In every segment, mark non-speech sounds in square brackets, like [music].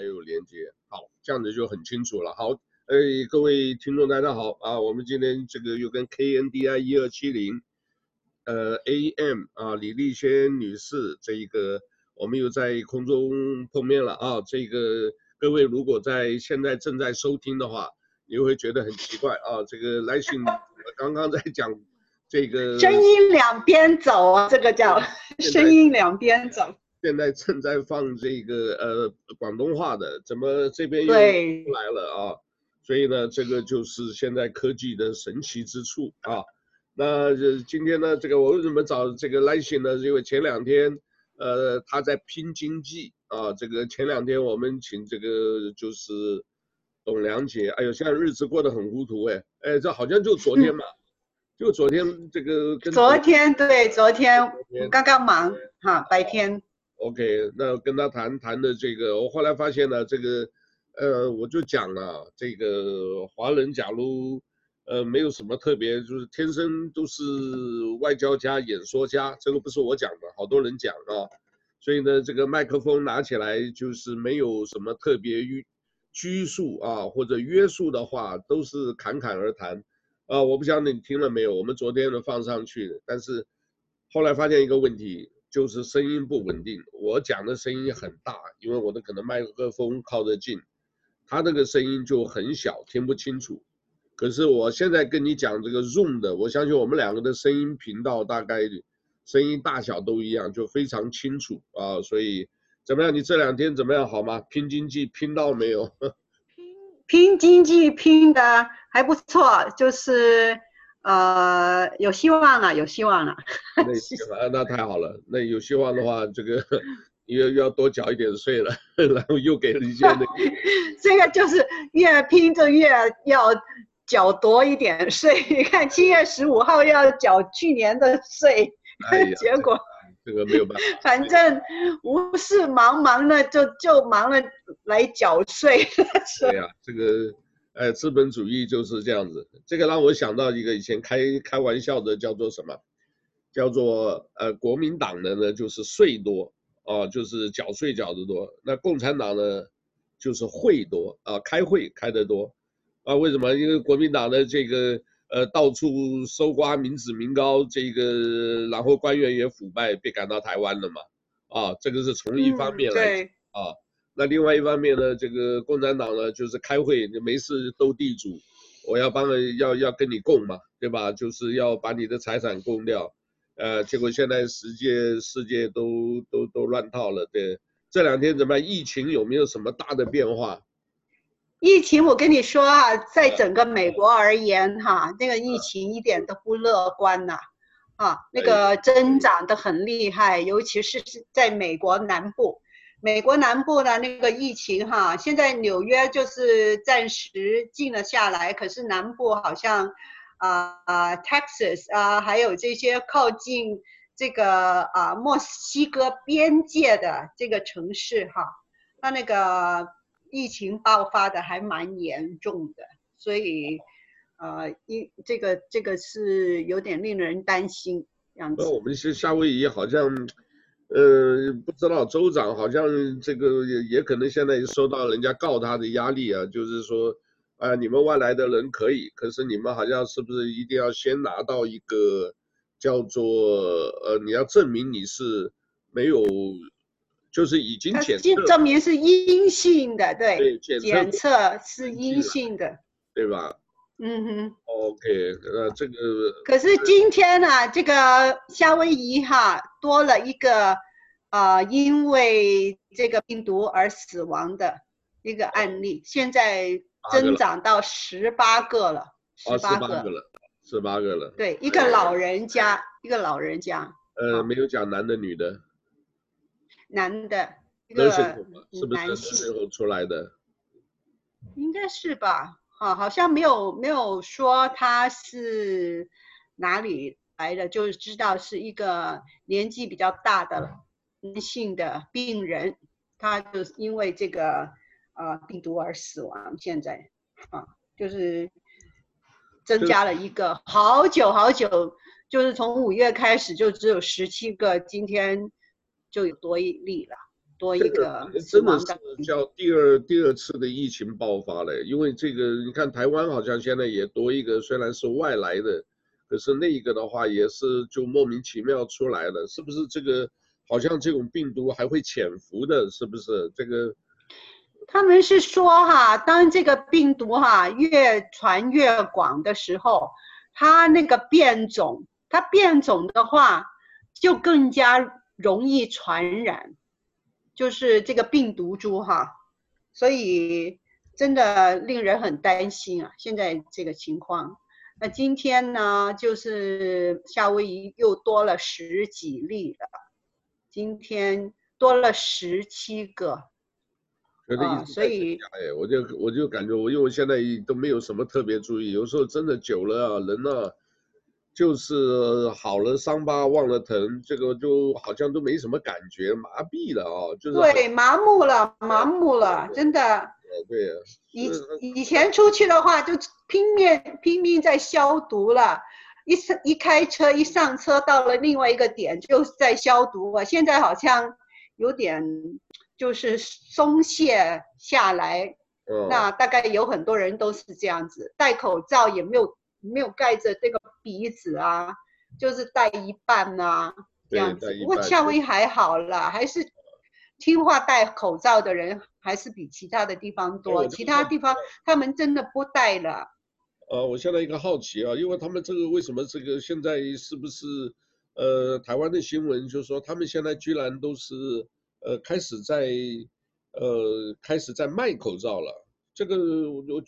还有连接。好，这样子就很清楚了。好，哎，各位听众大家好啊，我们今天这个又跟 KNDI 一二七零，呃 AM 啊李丽轩女士这一个，我们又在空中碰面了啊。这个各位如果在现在正在收听的话，你会觉得很奇怪啊。这个来信刚刚在讲这个声音两边走啊，这个叫声音两边走。现在正在放这个呃广东话的，怎么这边又来了啊？所以呢，这个就是现在科技的神奇之处啊。那今天呢，这个我为什么找这个来信呢？因为前两天呃他在拼经济啊，这个前两天我们请这个就是董良杰，哎呦，现在日子过得很糊涂哎，哎，这好像就昨天嘛，[laughs] 嗯、就昨天这个跟昨天对，昨天我刚刚忙哈，白天。OK，那跟他谈谈的这个，我后来发现呢，这个，呃，我就讲了，这个华人假如，呃，没有什么特别，就是天生都是外交家、演说家，这个不是我讲的，好多人讲啊，所以呢，这个麦克风拿起来就是没有什么特别拘拘束啊或者约束的话，都是侃侃而谈，啊，我不晓得你听了没有，我们昨天呢放上去，但是后来发现一个问题。就是声音不稳定，我讲的声音很大，因为我的可能麦克风靠得近，他那个声音就很小，听不清楚。可是我现在跟你讲这个 Zoom 的，我相信我们两个的声音频道大概声音大小都一样，就非常清楚啊。所以怎么样？你这两天怎么样？好吗？拼经济拼到没有？[laughs] 拼拼经济拼的还不错，就是。呃，有希望了，有希望了。那 [laughs] 那太好了，那有希望的话，这个又要多缴一点税了，[laughs] 然后又给了一些那个。[laughs] 这个就是越拼就越要缴多一点税。你看七月十五号要缴去年的税，哎、结果这个没有办法。反正无事忙忙的就就忙了来缴税。对呀、啊，这个。哎，资本主义就是这样子。这个让我想到一个以前开开玩笑的，叫做什么？叫做呃，国民党的呢，就是税多啊，就是缴税缴得多。那共产党呢，就是会多啊，开会开得多啊。为什么？因为国民党的这个呃，到处搜刮民脂民膏，这个然后官员也腐败，被赶到台湾了嘛。啊，这个是从一方面来、嗯、啊。那另外一方面呢，这个共产党呢，就是开会，没事斗地主，我要帮了要要跟你共嘛，对吧？就是要把你的财产共掉，呃，结果现在世界世界都都都乱套了，对。这两天怎么样？疫情有没有什么大的变化？疫情，我跟你说啊，在整个美国而言，哈，那个疫情一点都不乐观呐，啊，那个增长的很厉害，尤其是在美国南部。美国南部的那个疫情哈，现在纽约就是暂时静了下来，可是南部好像，啊啊，Texas 啊，还有这些靠近这个啊墨西哥边界的这个城市哈，它那个疫情爆发的还蛮严重的，所以，呃，一这个这个是有点令人担心样子。我们是夏威夷好像。呃，不知道州长好像这个也也可能现在也受到人家告他的压力啊，就是说，啊，你们外来的人可以，可是你们好像是不是一定要先拿到一个叫做呃，你要证明你是没有，就是已经检测，证明是阴性的，对，对检测，检测是阴性的，对吧？嗯哼，OK，呃，这个可是今天呢、啊，这个夏威夷哈多了一个，呃，因为这个病毒而死亡的一个案例，现在增长到十八个了，十八个。了，十八个了，对，一个老人家，一个老人家，呃，没有讲男的女的，男的，一个男性，是不是时候出来的？应该是吧。啊，好像没有没有说他是哪里来的，就是知道是一个年纪比较大的男性的病人，他就是因为这个呃病毒而死亡。现在啊，就是增加了一个好久好久，就是从五月开始就只有十七个，今天就有多一例了。多一个真的是叫第二第二次的疫情爆发了，因为这个你看台湾好像现在也多一个，虽然是外来的，可是那一个的话也是就莫名其妙出来了，是不是这个好像这种病毒还会潜伏的，是不是这个？他们是说哈，当这个病毒哈越传越广的时候，它那个变种，它变种的话就更加容易传染。就是这个病毒株哈，所以真的令人很担心啊！现在这个情况，那今天呢，就是夏威夷又多了十几例了，今天多了十七个，啊，所以哎，我就我就感觉我因为现在都没有什么特别注意，有时候真的久了啊，人呢。就是好了，伤疤忘了疼，这个就好像都没什么感觉，麻痹了啊，就是对，麻木了，麻木了，真的。对呀。以以前出去的话，就拼命拼命在消毒了，一上一开车一上车到了另外一个点，就在消毒了。现在好像有点就是松懈下来，那大概有很多人都是这样子，戴口罩也没有。没有盖着这个鼻子啊，就是戴一半呐、啊，这样子。不过夏威夷还好啦，还是听话戴口罩的人还是比其他的地方多。其他地方他们真的不戴了。呃，我现在一个好奇啊，因为他们这个为什么这个现在是不是呃台湾的新闻就是说他们现在居然都是呃开始在呃开始在卖口罩了？这个我我。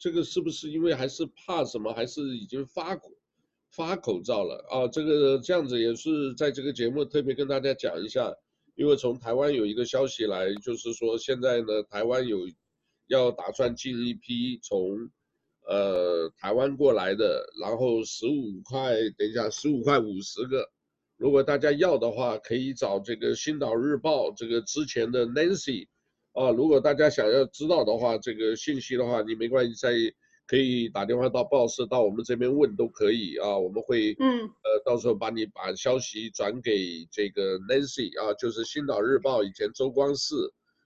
这个是不是因为还是怕什么，还是已经发口发口罩了啊？这个这样子也是在这个节目特别跟大家讲一下，因为从台湾有一个消息来，就是说现在呢，台湾有要打算进一批从呃台湾过来的，然后十五块，等一下十五块五十个，如果大家要的话，可以找这个《星岛日报》这个之前的 Nancy。啊，如果大家想要知道的话，这个信息的话，你没关系，在可以打电话到报社，到我们这边问都可以啊，我们会嗯呃到时候把你把消息转给这个 Nancy 啊，就是《新岛日报》以前周光世，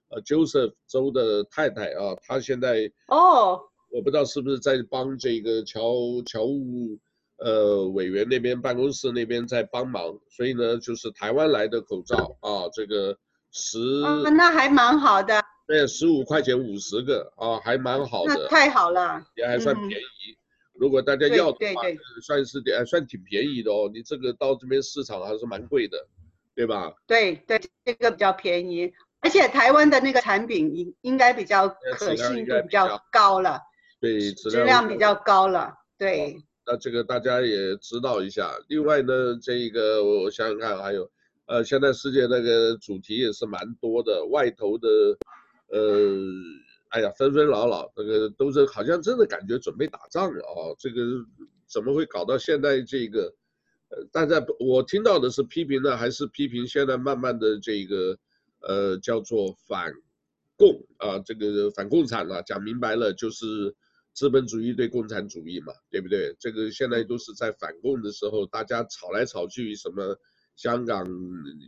呃 Joseph 周的太太啊，她现在哦，我不知道是不是在帮这个侨侨务呃委员那边办公室那边在帮忙，所以呢，就是台湾来的口罩啊，这个。十，那还蛮好的。对，十五块钱五十个啊，还蛮好的。那太好了，也还算便宜。如果大家要的话，算是点，算挺便宜的哦。你这个到这边市场还是蛮贵的，对吧？对对，这个比较便宜，而且台湾的那个产品应应该比较可信度比较高了。对，质量比较高了。对。那这个大家也知道一下。另外呢，这一个我想想看还有。呃，现在世界那个主题也是蛮多的，外头的，呃，哎呀，纷纷扰扰，这个都是好像真的感觉准备打仗了啊！这个怎么会搞到现在这个？呃，大家我听到的是批评呢，还是批评现在慢慢的这个，呃，叫做反共啊，这个反共产了，讲明白了就是资本主义对共产主义嘛，对不对？这个现在都是在反共的时候，大家吵来吵去什么？香港，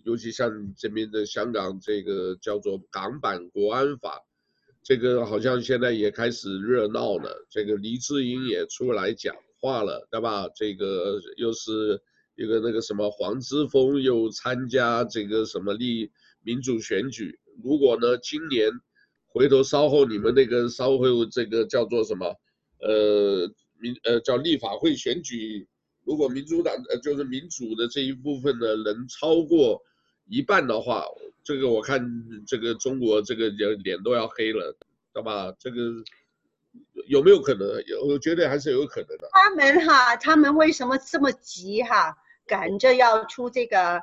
尤其像这边的香港，这个叫做港版国安法，这个好像现在也开始热闹了。这个黎智英也出来讲话了，对吧？这个又是一个那个什么黄之锋又参加这个什么立民主选举。如果呢，今年回头稍后你们那个稍后这个叫做什么，呃民呃叫立法会选举。如果民主党呃就是民主的这一部分呢，能超过一半的话，这个我看这个中国这个脸脸都要黑了，对吧？这个有没有可能？有，我觉得还是有可能的。他们哈，他们为什么这么急哈，赶着要出这个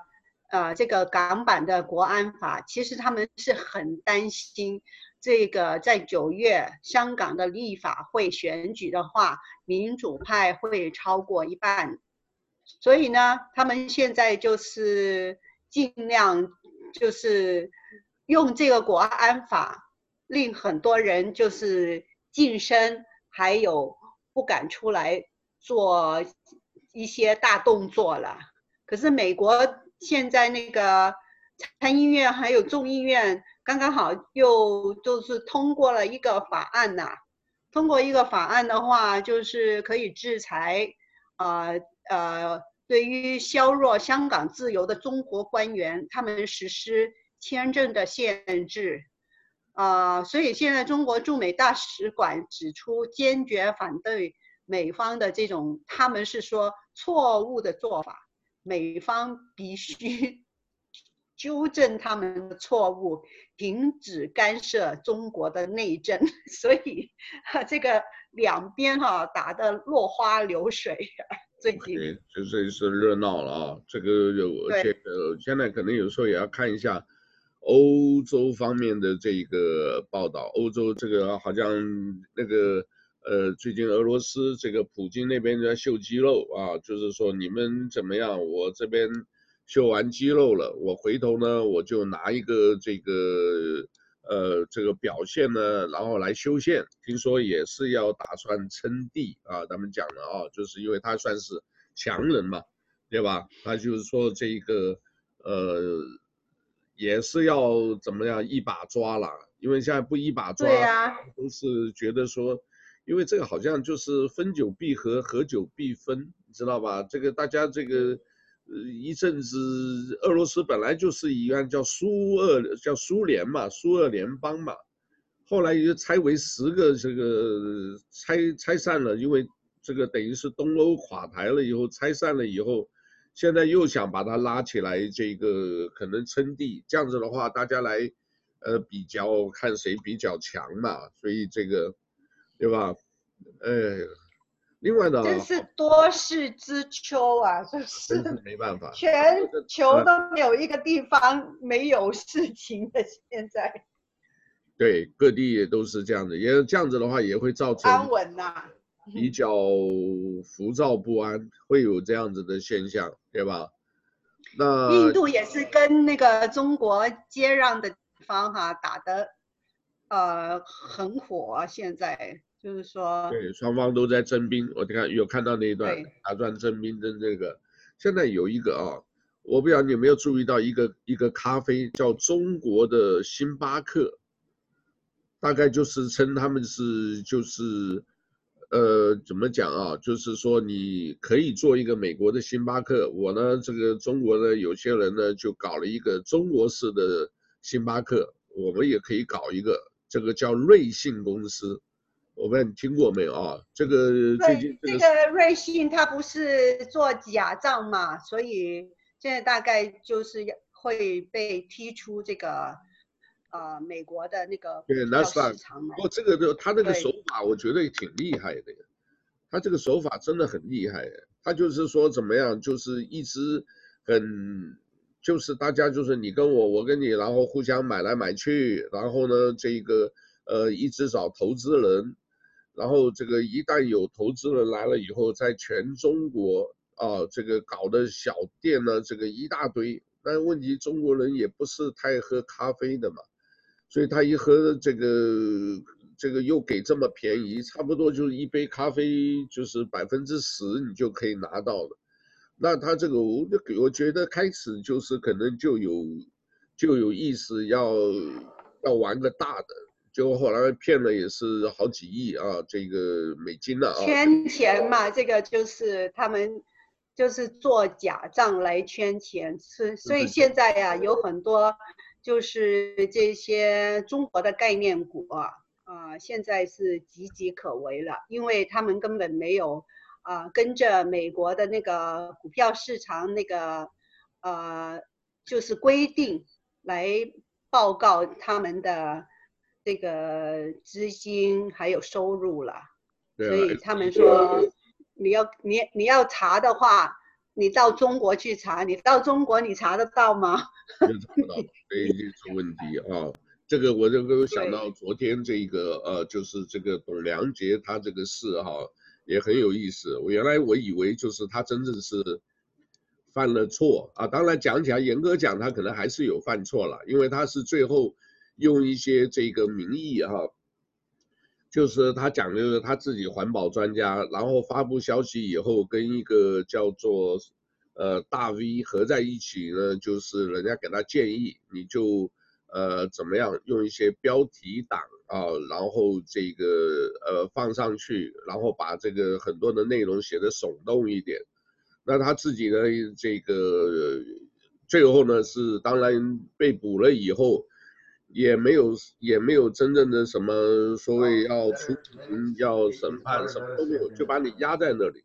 呃这个港版的国安法？其实他们是很担心。这个在九月香港的立法会选举的话，民主派会超过一半，所以呢，他们现在就是尽量就是用这个国安法，令很多人就是噤声，还有不敢出来做一些大动作了。可是美国现在那个参议院还有众议院刚刚好又就是通过了一个法案呐、通过一个法案的话，就是可以制裁，呃呃，对于削弱香港自由的中国官员，他们实施签证的限制，啊、呃，所以现在中国驻美大使馆指出，坚决反对美方的这种，他们是说错误的做法，美方必须。纠正他们的错误，停止干涉中国的内政，[laughs] 所以哈，这个两边哈打得落花流水。[laughs] 最近就是是热闹了啊，这个有而且呃，现在可能有时候也要看一下欧洲方面的这个报道。欧洲这个好像那个呃，最近俄罗斯这个普京那边在秀肌肉啊，就是说你们怎么样，我这边。秀完肌肉了，我回头呢，我就拿一个这个，呃，这个表现呢，然后来修线。听说也是要打算称帝啊，咱们讲了啊，就是因为他算是强人嘛，对吧？他就是说这个，呃，也是要怎么样一把抓了，因为现在不一把抓，啊，都是觉得说，因为这个好像就是分久必合，合久必分，你知道吧？这个大家这个。一阵子俄罗斯本来就是一样叫苏俄，叫苏联嘛，苏俄联邦嘛，后来又拆为十个，这个拆拆散了，因为这个等于是东欧垮台了以后拆散了以后，现在又想把它拉起来，这个可能称帝，这样子的话大家来呃比较看谁比较强嘛，所以这个对吧？哎。另外呢，真是多事之秋啊！就是没办法，[laughs] 全球都没有一个地方没有事情的。现在，对，各地也都是这样子，也这样子的话，也会造成安稳呐，比 [laughs] 较浮躁不安，会有这样子的现象，对吧？那印度也是跟那个中国接壤的地方哈、啊，打的呃很火，啊现在。就是说，对，双方都在征兵。我看有看到那一段，打算征兵的这个。现在有一个啊，我不知道你有没有注意到一个一个咖啡叫中国的星巴克，大概就是称他们是就是，呃，怎么讲啊？就是说你可以做一个美国的星巴克，我呢这个中国呢有些人呢就搞了一个中国式的星巴克，我们也可以搞一个，这个叫瑞幸公司。我问你听过没有啊？这个最近这个、这个瑞信它不是做假账嘛，所以现在大概就是会被踢出这个呃美国的那个对纳斯达克。不过这个就他这个手法我觉得也挺厉害的，他这个手法真的很厉害。他就是说怎么样，就是一直很就是大家就是你跟我我跟你，然后互相买来买去，然后呢这个呃一直找投资人。然后这个一旦有投资人来了以后，在全中国啊，这个搞的小店呢，这个一大堆。但问题中国人也不是太喝咖啡的嘛，所以他一喝这个这个又给这么便宜，差不多就是一杯咖啡就是百分之十你就可以拿到了。那他这个我我觉得开始就是可能就有就有意思要要玩个大的。就后来骗了也是好几亿啊，这个美金了啊。圈钱嘛，这个就是他们就是做假账来圈钱，是所以现在呀、啊、有很多就是这些中国的概念股啊，啊现在是岌岌可危了，因为他们根本没有啊跟着美国的那个股票市场那个呃就是规定来报告他们的。这个资金还有收入了，所以他们说，你要你你要查的话，你到中国去查，你到中国你查得到吗？查不到，所以就出问题啊。这个我这个想到昨天这个呃，就是这个董良杰他这个事哈，也很有意思。我原来我以为就是他真正是犯了错啊，当然讲起来严格讲他可能还是有犯错了，因为他是最后。用一些这个名义哈，就是他讲的是他自己环保专家，然后发布消息以后跟一个叫做呃大 V 合在一起呢，就是人家给他建议，你就呃怎么样用一些标题党啊，然后这个呃放上去，然后把这个很多的内容写得耸动一点。那他自己呢，这个最后呢是当然被捕了以后。也没有也没有真正的什么所谓要出庭要审判什么都没有，就把你压在那里。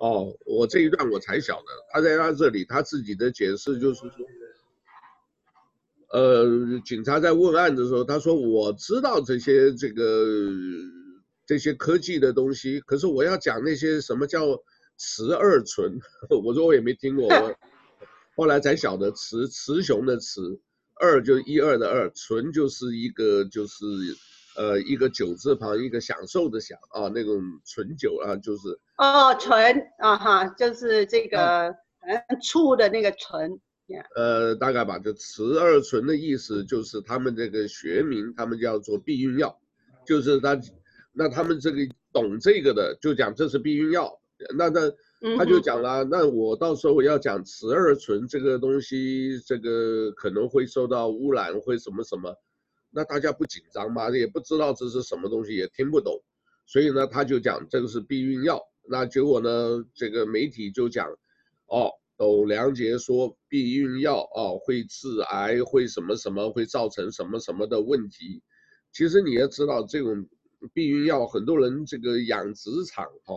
哦，我这一段我才晓得，他在他这里他自己的解释就是说，呃，警察在问案的时候，他说我知道这些这个这些科技的东西，可是我要讲那些什么叫雌二醇，[laughs] 我说我也没听过，我 [laughs] 后来才晓得雌雌雄的雌。二就是一二的二，醇就是一个就是，呃，一个酒字旁一个享受的享啊，那种醇酒啊，就是哦，醇啊哈，就是这个嗯醋的那个醇，呃，大概吧，就雌二醇的意思就是他们这个学名，他们叫做避孕药，就是他，那他们这个懂这个的就讲这是避孕药，那那。他就讲了，那我到时候我要讲雌二醇这个东西，这个可能会受到污染，会什么什么，那大家不紧张吗？也不知道这是什么东西，也听不懂，所以呢，他就讲这个是避孕药。那结果呢，这个媒体就讲，哦，董良杰说避孕药哦会致癌，会什么什么，会造成什么什么的问题。其实你也知道，这种避孕药，很多人这个养殖场哈。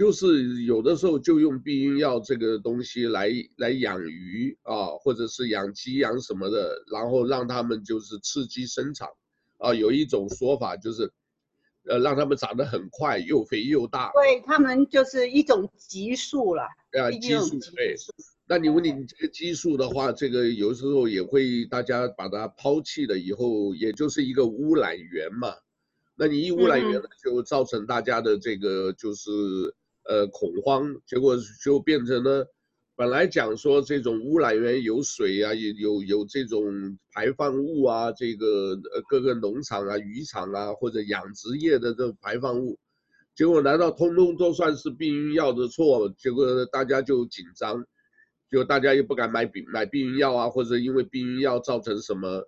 就是有的时候就用避孕药这个东西来来养鱼啊，或者是养鸡养什么的，然后让他们就是刺激生长，啊，有一种说法就是，呃，让他们长得很快，又肥又大。对，他们就是一种激素了。啊，激素对。那你问你这个激素的话，这个有时候也会大家把它抛弃了以后，也就是一个污染源嘛。那你一污染源呢，就造成大家的这个就是。呃，恐慌，结果就变成了，本来讲说这种污染源有水啊，有有有这种排放物啊，这个呃各个农场啊、渔场啊或者养殖业的这种排放物，结果难道通通都算是避孕药的错？结果大家就紧张，就大家又不敢买避买避孕药啊，或者因为避孕药造成什么，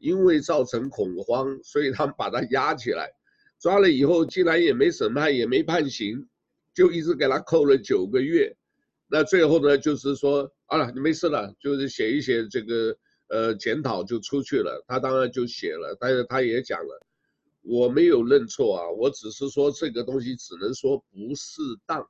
因为造成恐慌，所以他们把它压起来，抓了以后竟然也没审判，也没判刑。就一直给他扣了九个月，那最后呢，就是说啊，你没事了，就是写一写这个呃检讨就出去了。他当然就写了，但是他也讲了，我没有认错啊，我只是说这个东西只能说不适当，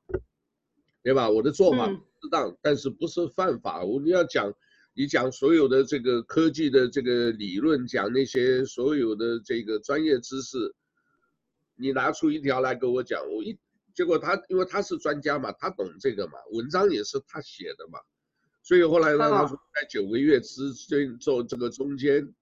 对吧？我的做法不适当，嗯、但是不是犯法。我你要讲，你讲所有的这个科技的这个理论，讲那些所有的这个专业知识，你拿出一条来跟我讲，我一。结果他因为他是专家嘛，他懂这个嘛，文章也是他写的嘛，所以后来呢，他说在九个月之间做这个中间，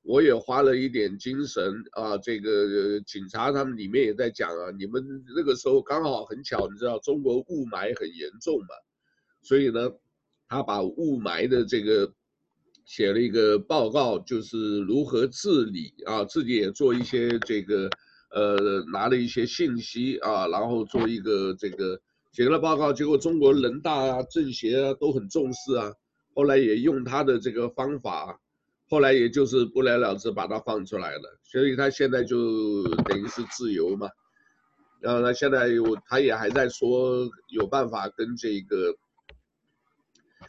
我也花了一点精神啊，这个警察他们里面也在讲啊，你们那个时候刚好很巧，你知道中国雾霾很严重嘛，所以呢，他把雾霾的这个写了一个报告，就是如何治理啊，自己也做一些这个。呃，拿了一些信息啊，然后做一个这个写了报告，结果中国人大啊、政协啊都很重视啊，后来也用他的这个方法，后来也就是不了了之把他放出来了，所以他现在就等于是自由嘛，然后他现在有他也还在说有办法跟这个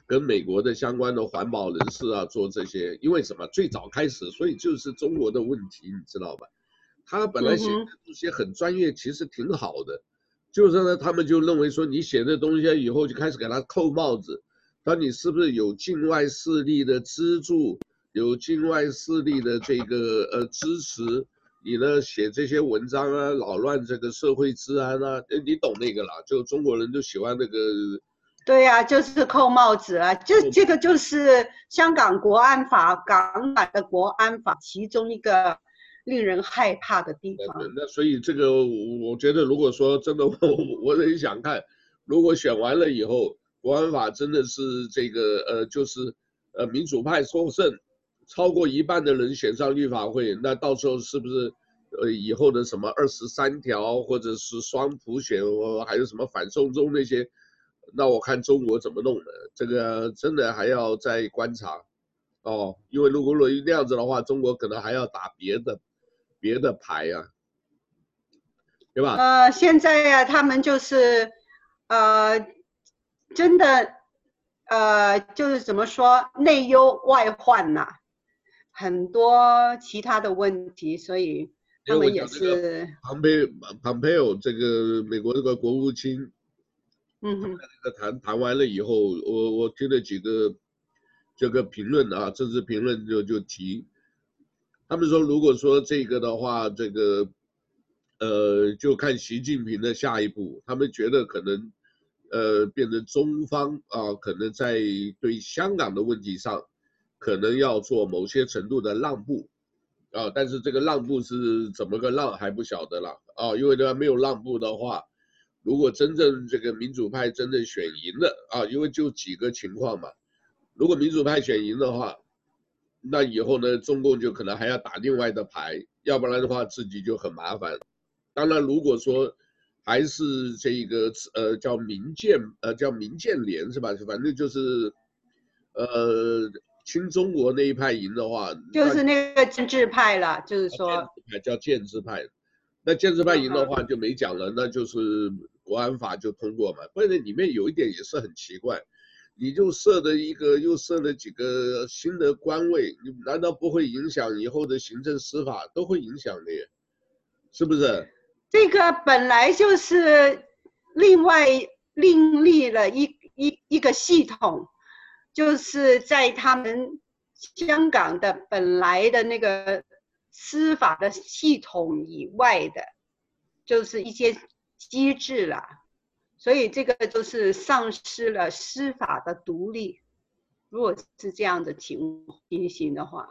跟美国的相关的环保人士啊做这些，因为什么？最早开始，所以就是中国的问题，你知道吧？他本来写的东西很专业，其实挺好的，就是呢，他们就认为说你写的东西以后就开始给他扣帽子，说你是不是有境外势力的资助，有境外势力的这个呃支持，你呢写这些文章啊，扰乱这个社会治安啊，你懂那个啦，就中国人都喜欢那个。对呀、啊，就是扣帽子啊，就这个就是香港国安法，港版的国安法其中一个。令人害怕的地方。那所以这个，我觉得如果说真的，[laughs] 我我很想看，如果选完了以后，国安法真的是这个呃，就是呃民主派获胜，超过一半的人选上立法会，那到时候是不是呃以后的什么二十三条或者是双普选，还有什么反送中那些，那我看中国怎么弄的，这个真的还要再观察，哦，因为如果那样子的话，中国可能还要打别的别的牌呀、啊，对吧？呃，现在呀、啊，他们就是，呃，真的，呃，就是怎么说，内忧外患呐、啊，很多其他的问题，所以他们也是。庞佩庞佩奥这个美国这个国务卿。嗯哼，谈谈完了以后，我我听了几个这个评论啊，政治评论就就提，他们说如果说这个的话，这个呃就看习近平的下一步，他们觉得可能呃变成中方啊，可能在对香港的问题上，可能要做某些程度的让步。啊，但是这个让步是怎么个让还不晓得了啊，因为呢没有让步的话。如果真正这个民主派真正选赢了啊，因为就几个情况嘛，如果民主派选赢的话，那以后呢，中共就可能还要打另外的牌，要不然的话自己就很麻烦。当然，如果说还是这个呃叫民建呃叫民建联是吧？反正就是呃亲中国那一派赢的话，就是那个建制派了，就是说叫建制派。那建制派赢的话就没讲了，那就是国安法就通过嘛。关键里面有一点也是很奇怪，你就设了一个，又设了几个新的官位，你难道不会影响以后的行政司法？都会影响的，是不是？这个本来就是另外另立了一一一个系统，就是在他们香港的本来的那个。司法的系统以外的，就是一些机制了，所以这个就是丧失了司法的独立。如果是这样的情情形的话，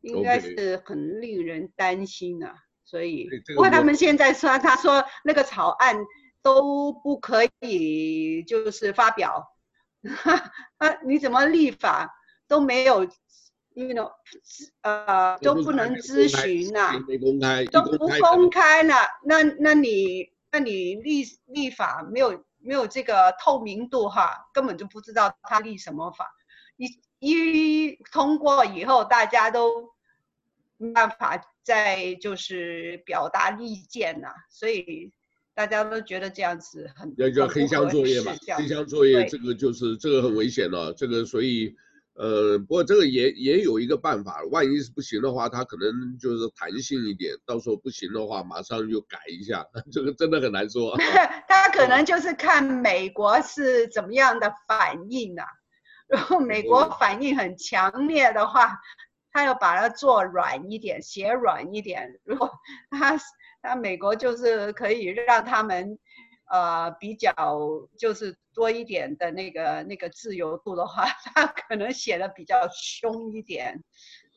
应该是很令人担心的。所以，不过他们现在说，他说那个草案都不可以就是发表，[laughs] 啊，你怎么立法都没有。因为呢，呃，都不能咨询呐，都不公开了，那那你那你立立法没有没有这个透明度哈，根本就不知道他立什么法，一一通过以后，大家都没办法再就是表达意见呐，所以大家都觉得这样子很要叫黑箱作业嘛，黑箱作业这个就是这个很危险了，这个所以。呃，不过这个也也有一个办法，万一是不行的话，他可能就是弹性一点，到时候不行的话，马上就改一下，[laughs] 这个真的很难说。[laughs] [laughs] 他可能就是看美国是怎么样的反应啊，如果美国反应很强烈的话，他要把它做软一点，写软一点。如果他他美国就是可以让他们。呃，比较就是多一点的那个那个自由度的话，[laughs] 他可能写的比较凶一点，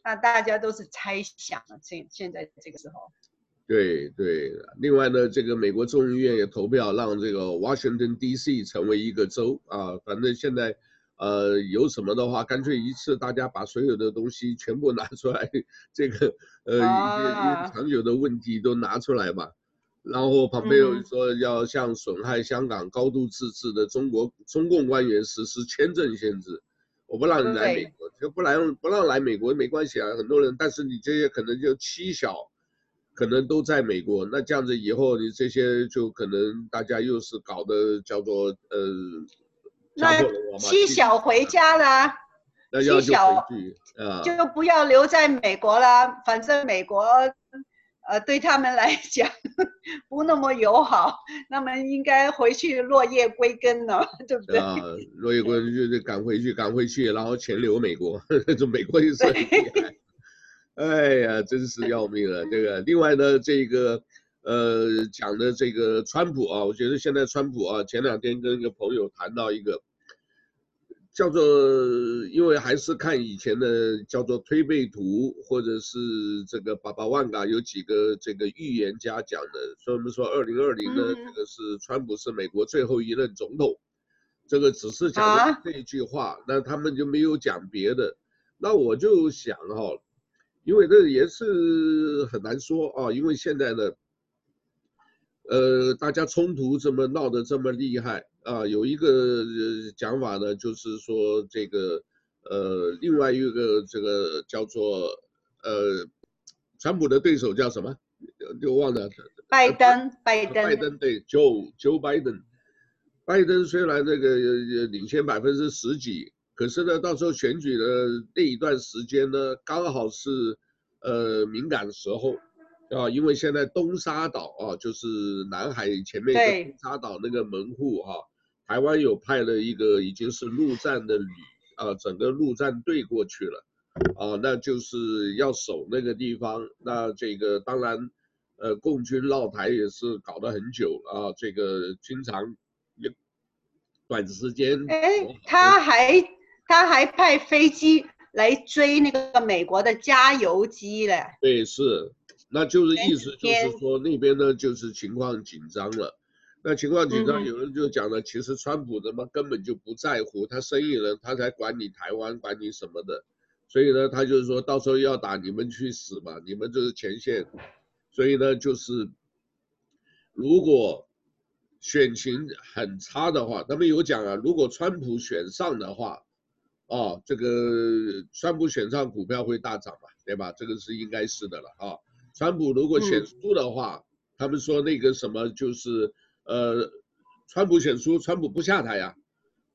那大家都是猜想了。现现在这个时候，对对，另外呢，这个美国众议院也投票让这个 Washington D.C. 成为一个州啊，反正现在呃有什么的话，干脆一次大家把所有的东西全部拿出来，[laughs] 这个呃一些长久的问题都拿出来吧。然后旁边又说要向损害香港高度自治的中国中共官员实施签证限制，我不让你来美国，就不让不让来美国没关系啊，很多人，但是你这些可能就妻小，可能都在美国，那这样子以后你这些就可能大家又是搞的叫做呃，那妻小回家了，妻小啊。就不要留在美国啦，反正美国。呃，对他们来讲 [laughs] 不那么友好，那么应该回去落叶归根了，[laughs] 对不对？啊，[laughs] 落叶归根就是赶回去，赶回去，然后钱留美国，这美国就是很厉害。哎呀，真是要命了，这个。另外呢，这个呃讲的这个川普啊，我觉得现在川普啊，前两天跟一个朋友谈到一个。叫做，因为还是看以前的叫做推背图，或者是这个巴巴万嘎有几个这个预言家讲的，所以我们说二零二零呢，这个是川普是美国最后一任总统，这个只是讲这一句话，那他们就没有讲别的。那我就想哈，因为这也是很难说啊，因为现在呢，呃，大家冲突这么闹得这么厉害啊，有一个讲法呢，就是说这个，呃，另外一个这个叫做，呃，川普的对手叫什么？就忘了。拜登，拜登。拜登对，Joe Joe Biden。拜登虽然那个领先百分之十几，可是呢，到时候选举的那一段时间呢，刚好是呃敏感时候。啊，因为现在东沙岛啊，就是南海前面一个东沙岛那个门户哈、啊，台湾有派了一个已经是陆战的旅啊，整个陆战队过去了，啊，那就是要守那个地方。那这个当然，呃，共军绕台也是搞了很久啊，这个经常短时间。哎，他还他还派飞机来追那个美国的加油机嘞。对，是。那就是意思就是说那边呢就是情况紧张了，那情况紧张，有人就讲了，其实川普他妈根本就不在乎，他生意人他才管你台湾管你什么的，所以呢他就是说到时候要打你们去死嘛，你们就是前线，所以呢就是如果选情很差的话，他们有讲啊，如果川普选上的话，哦这个川普选上股票会大涨嘛，对吧？这个是应该是的了啊。川普如果选输的话，嗯，他们说那个什么就是，呃，川普选出，川普不下台呀，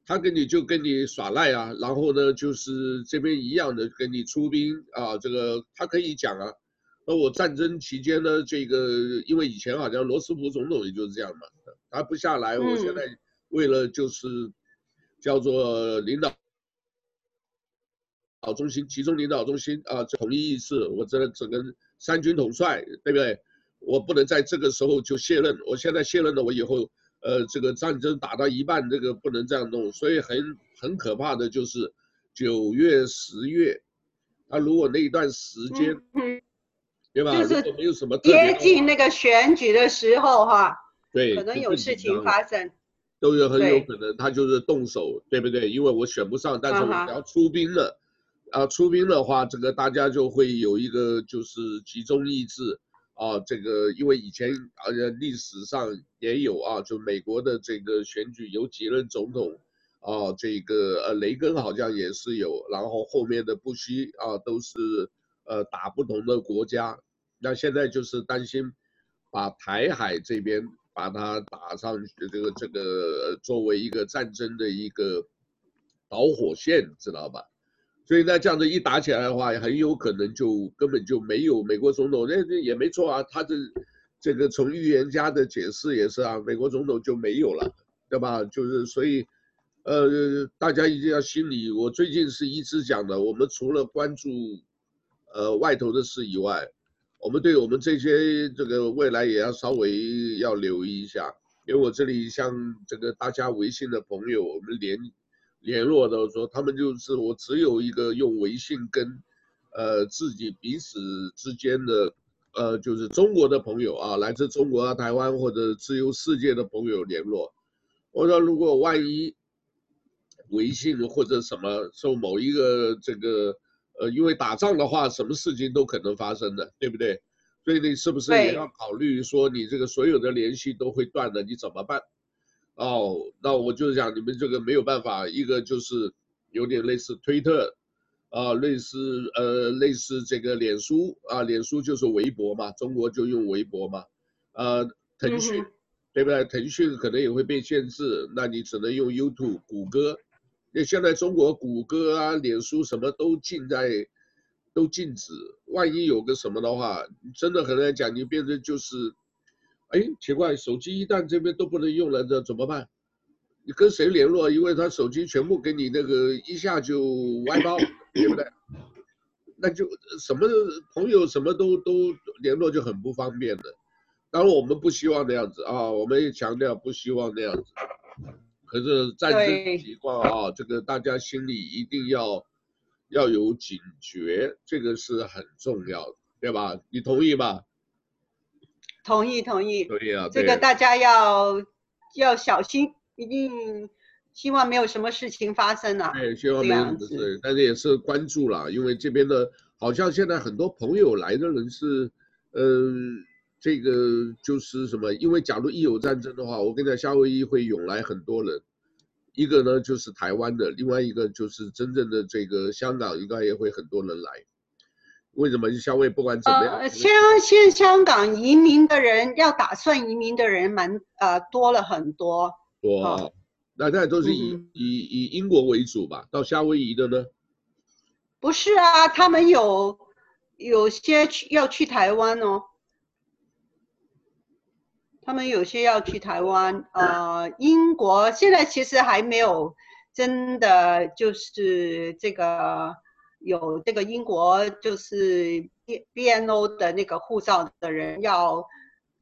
他跟你就跟你耍赖啊，然后呢就是这边一样的跟你出兵啊，这个他可以讲啊，那我战争期间呢，这个因为以前好像罗斯福总统也就是这样嘛，他不下来，我现在为了就是叫做领导。导中心，集中领导中心啊，统一意识，我这整个三军统帅，对不对？我不能在这个时候就卸任，我现在卸任了，我以后，呃，这个战争打到一半，这个不能这样弄，所以很很可怕的就是九月、十月，他如果那一段时间，嗯、对吧？就是没有什么接近那个选举的时候哈，对，可能有事情发生，都有很有可能他就是动手，对，对不对？因为我选不上，但是我只要出兵了。啊，出兵的话，这个大家就会有一个就是集中意志啊，这个因为以前啊历史上也有啊，就美国的这个选举有几任总统啊，这个呃雷根好像也是有，然后后面的布希啊都是呃打不同的国家，那现在就是担心把台海这边把它打上去，这个这个作为一个战争的一个导火线，知道吧？所以那这样子一打起来的话，很有可能就根本就没有美国总统，那那也没错啊。他这这个从预言家的解释也是啊，美国总统就没有了，对吧？就是所以，呃，大家一定要心里。我最近是一直讲的，我们除了关注呃外头的事以外，我们对我们这些这个未来也要稍微要留意一下。因为我这里像这个大家微信的朋友，我们连。联络的说，他们就是我只有一个用微信跟，呃，自己彼此之间的，呃，就是中国的朋友啊，来自中国啊、台湾或者自由世界的朋友联络。我说，如果万一微信或者什么受某一个这个，呃，因为打仗的话，什么事情都可能发生的，对不对？所以你是不是也要考虑说，你这个所有的联系都会断的，你怎么办？哦，那我就是讲你们这个没有办法，一个就是有点类似推特，啊，类似呃类似这个脸书啊，脸书就是微博嘛，中国就用微博嘛，啊，腾讯，对不对？腾讯可能也会被限制，那你只能用 YouTube、谷歌，那现在中国谷歌啊、脸书什么都禁在，都禁止，万一有个什么的话，真的很难讲，你变成就是。哎，奇怪，手机一旦这边都不能用了，这怎么办？你跟谁联络？因为他手机全部给你那个一下就外包，[coughs] 对不对？那就什么朋友什么都都联络就很不方便的。当然我们不希望那样子啊，我们也强调不希望那样子。可是战争情况啊，这个大家心里一定要要有警觉，这个是很重要的，对吧？你同意吧？同意同意，同意啊！这个大家要要小心，一定希望没有什么事情发生啊。对，希望没有什么事，但是也是关注啦，因为这边的好像现在很多朋友来的人是，嗯、呃，这个就是什么？因为假如一有战争的话，我跟你讲，夏威夷会涌来很多人。一个呢就是台湾的，另外一个就是真正的这个香港，应该也会很多人来。为什么？夏威夷不管怎么样，呃，现现香港移民的人要打算移民的人蛮呃多了很多。多，哦、那那都是以、嗯、以以英国为主吧？到夏威夷的呢？不是啊，他们有有些去要去台湾哦。他们有些要去台湾，呃，英国现在其实还没有真的就是这个有这个英国就是 B BNO 的那个护照的人要，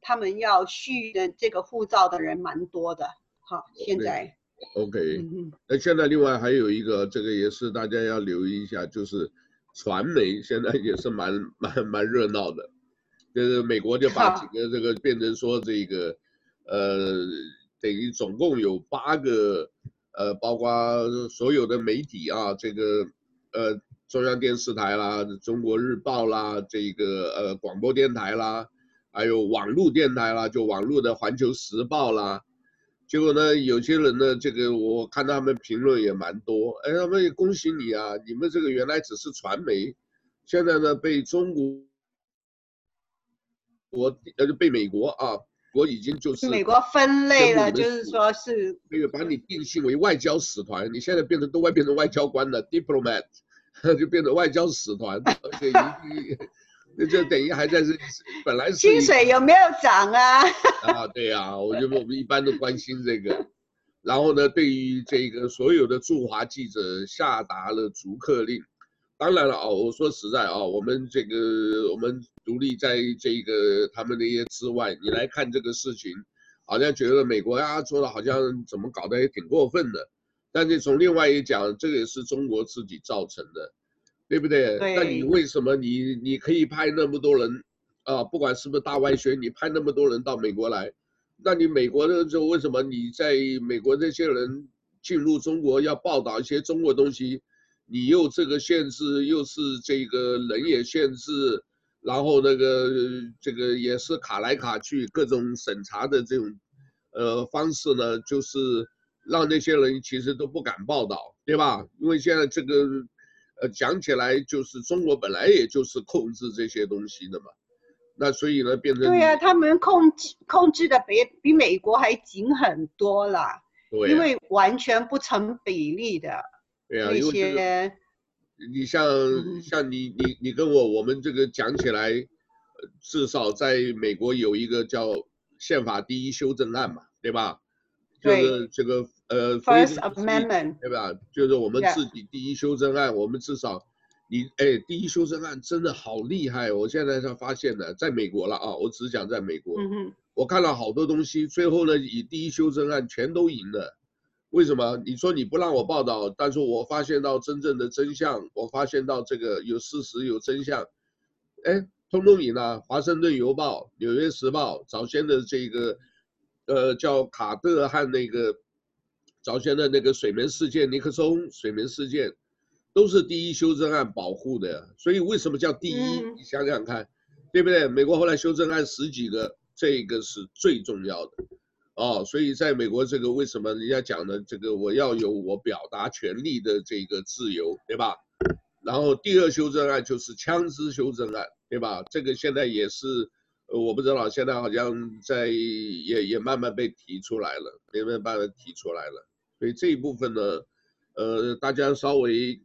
他们要续的这个护照的人蛮多的，好，现在。OK，那现在另外还有一个，这个也是大家要留意一下，就是传媒现在也是蛮蛮蛮热闹的。就是美国就把几个这个变成说这个，呃，等于总共有八个，呃，包括所有的媒体啊，这个呃中央电视台啦、中国日报啦、这个呃广播电台啦，还有网络电台啦，就网络的环球时报啦。结果呢，有些人呢，这个我看他们评论也蛮多，哎，他们也恭喜你啊，你们这个原来只是传媒，现在呢被中国。我呃就被美国啊，我已经就是美国分类了，就是说是那个把你定性为外交使团，你现在变成都外变成外交官了，diplomat，[laughs] 就变成外交使团，[laughs] 而且那就等于还在这本来是薪水有没有涨啊？[laughs] 啊，对呀、啊，我觉得我们一般都关心这个，然后呢，对于这个所有的驻华记者下达了逐客令。当然了哦，我说实在啊，我们这个我们独立在这个他们那些之外，你来看这个事情，好像觉得美国啊做的好像怎么搞得也挺过分的，但是从另外一讲，这个也是中国自己造成的，对不对？对。那你为什么你你可以派那么多人啊，不管是不是大外宣，你派那么多人到美国来，那你美国的就为什么你在美国这些人进入中国要报道一些中国东西？你又这个限制，又是这个人也限制，然后那个这个也是卡来卡去，各种审查的这种，呃方式呢，就是让那些人其实都不敢报道，对吧？因为现在这个，呃讲起来就是中国本来也就是控制这些东西的嘛，那所以呢变成对呀、啊，他们控制控制的比比美国还紧很多了，对、啊，因为完全不成比例的。对啊，因为这个，你像像你你你跟我，我们这个讲起来，至少在美国有一个叫宪法第一修正案嘛，对吧？对。就是这个呃，First Amendment，对吧？就是我们自己第一修正案，我们至少，你哎，第一修正案真的好厉害，我现在才发现的，在美国了啊，我只讲在美国，我看了好多东西，最后呢，以第一修正案全都赢了。为什么？你说你不让我报道，但是我发现到真正的真相，我发现到这个有事实有真相，哎，通通赢了。华盛顿邮报、纽约时报，早先的这个，呃，叫卡特和那个，早先的那个水门事件，尼克松水门事件，都是第一修正案保护的。所以为什么叫第一？你想想看，对不对？美国后来修正案十几个，这个是最重要的。哦，所以在美国这个为什么人家讲的这个我要有我表达权利的这个自由，对吧？然后第二修正案就是枪支修正案，对吧？这个现在也是，呃，我不知道，现在好像在也也慢慢被提出来了，慢慢慢慢提出来了。所以这一部分呢，呃，大家稍微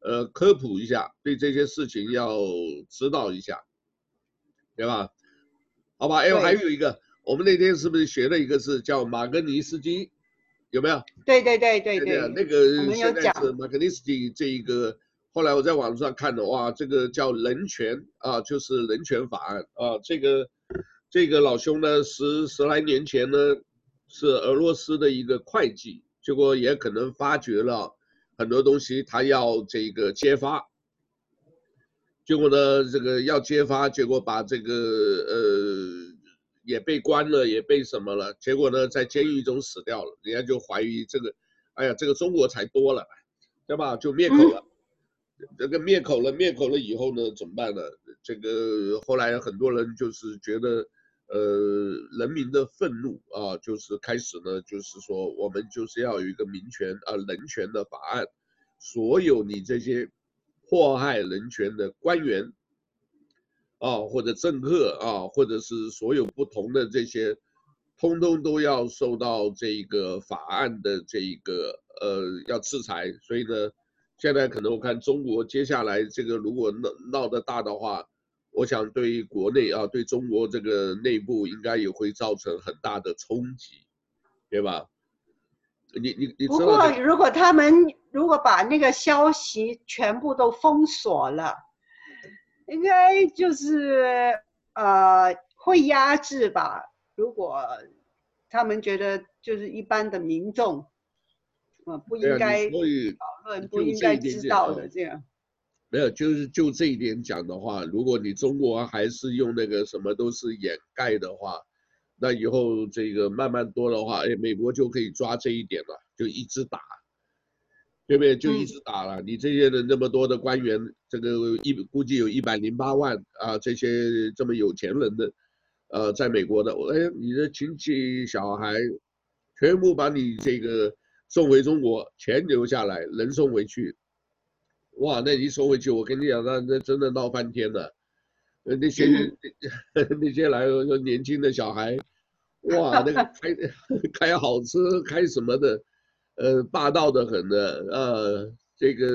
呃科普一下，对这些事情要知道一下，对吧？好吧，哎，还有一个。我们那天是不是学了一个字叫马格尼斯基，有没有？对对对对对，那个现在是马格尼斯基这一个，后来我在网上看的，哇，这个叫人权啊，就是人权法案啊，这个这个老兄呢，十十来年前呢是俄罗斯的一个会计，结果也可能发觉了很多东西，他要这个揭发，结果呢这个要揭发，结果把这个呃。也被关了，也被什么了？结果呢，在监狱中死掉了。人家就怀疑这个，哎呀，这个中国才多了，对吧？就灭口了。嗯、这个灭口了，灭口了以后呢，怎么办呢？这个后来很多人就是觉得，呃人民的愤怒啊，就是开始呢，就是说我们就是要有一个民权啊人权的法案，所有你这些迫害人权的官员啊或者政客啊，或者是所有不同的这些，通通都要受到这个法案的这一个呃要制裁，所以呢。现在可能我看中国接下来这个如果闹闹得大的话，我想对于国内啊，对中国这个内部应该也会造成很大的冲击，对吧？你你你。不过如果他们如果把那个消息全部都封锁了，应该就是呃会压制吧？如果他们觉得就是一般的民众。呃，不应该讨论，不应该知道的这样。没有，就是就这一点讲的话，如果你中国还是用那个什么都是掩盖的话，那以后这个慢慢多的话，哎，美国就可以抓这一点了，就一直打，对不对？就一直打了。嗯、你这些人那么多的官员，这个一估计有一百零八万啊，这些这么有钱人的，呃，在美国的，哎，你的亲戚小孩，全部把你这个。送回中国，钱留下来，人送回去，哇，那一收回去，我跟你讲，那那真的闹翻天了。呃，那些、嗯、[laughs] 那些来说年轻的小孩，哇，那个开 [laughs] 开好车，开什么的，呃，霸道的很的，呃，这个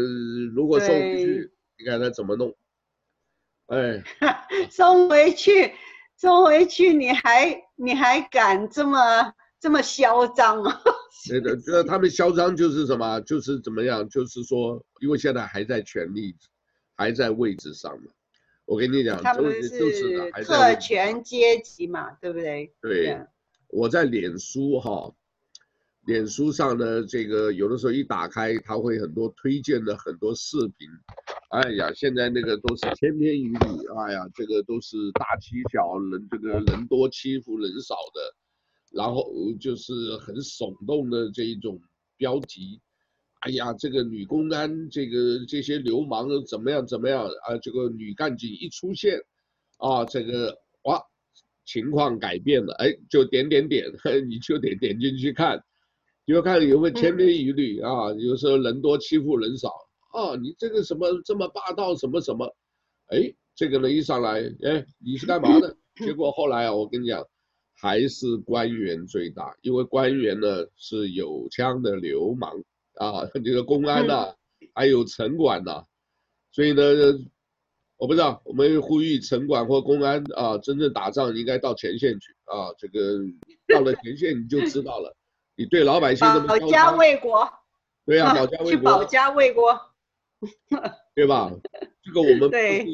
如果送回去，你看他怎么弄？哎，[laughs] 送回去，送回去，你还你还敢这么？这么嚣张啊！对 [laughs] 的，这他们嚣张就是什么？就是怎么样？就是说，因为现在还在权力，还在位置上嘛。我跟你讲，他们是特权阶级嘛，对不对？对，我在脸书哈，脸书上呢，这个有的时候一打开，他会很多推荐的很多视频。哎呀，现在那个都是千篇一律，哎呀，这个都是大欺小人，这个人多欺负人少的。然后就是很耸动的这一种标题，哎呀，这个女公安，这个这些流氓怎么样怎么样啊？这个女干警一出现，啊，这个哇，情况改变了，哎，就点点点，你就得点进去看，就看有没有千篇一律啊？有时候人多欺负人少，啊，你这个什么这么霸道什么什么，哎，这个人一上来，哎，你是干嘛的？[clears throat] 结果后来啊，我跟你讲。还是官员最大，因为官员呢是有枪的流氓啊，这个公安呐、啊，还有城管呐、啊，所以呢，我不知道，我们呼吁城管或公安啊，真正打仗应该到前线去啊，这个到了前线你就知道了，你对老百姓这么保家卫国，对呀、啊，保 [laughs] 家卫国，去保家卫国，对吧？这个我们不 [laughs] 是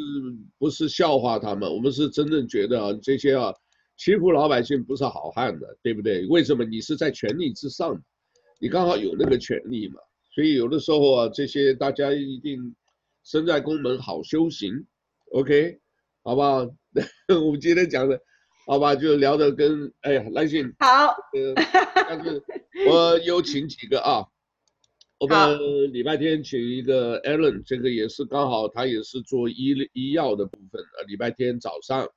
不是笑话他们，我们是真正觉得啊，这些啊。欺负老百姓不是好汉的，对不对？为什么你是在权力之上，你刚好有那个权力嘛。所以有的时候啊，这些大家一定身在宫门好修行，OK，好不好？[laughs] 我们今天讲的，好吧，就聊的跟哎呀，来信好，呃但是我有请几个啊，我们礼拜天请一个 Alan，这个也是刚好他也是做医医药的部分啊，礼拜天早上。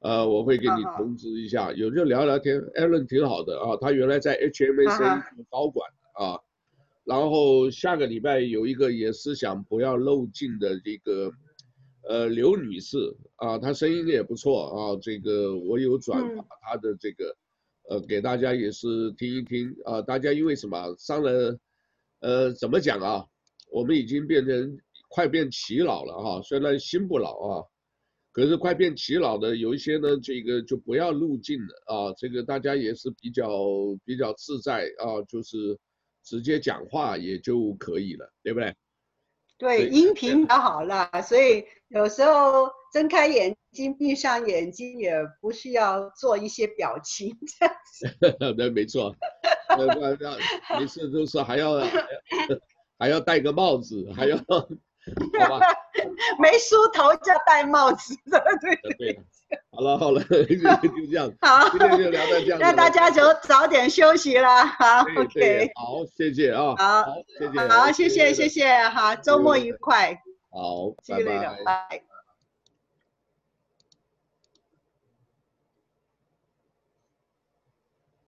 呃，我会给你通知一下，有就聊聊天。，Allen 挺好的啊，他原来在 HMAC 做高管啊，然后下个礼拜有一个也是想不要漏镜的这个，呃，刘女士啊，她声音也不错啊，这个我有转发她的这个，呃，给大家也是听一听啊，大家因为什么上了，呃，怎么讲啊？我们已经变成快变耆老了哈，虽然心不老啊。可是快变耆老的有一些呢，这个就不要入镜了啊，这个大家也是比较比较自在啊，就是直接讲话也就可以了，对不对？对，音频比较好了，所以有时候睁开眼睛、闭上眼睛也不需要做一些表情这样子。[laughs] 对，没错，没事就是还要还要戴个帽子，还要。[laughs] 好吧，[laughs] 没梳头就戴帽子，对对对。好了好了，[laughs] 就这样。好，今天就聊到这样。那大家就早点休息了。好，OK。好，谢谢啊。好，谢谢。好，谢谢谢谢。好，周末愉快。好，拜拜。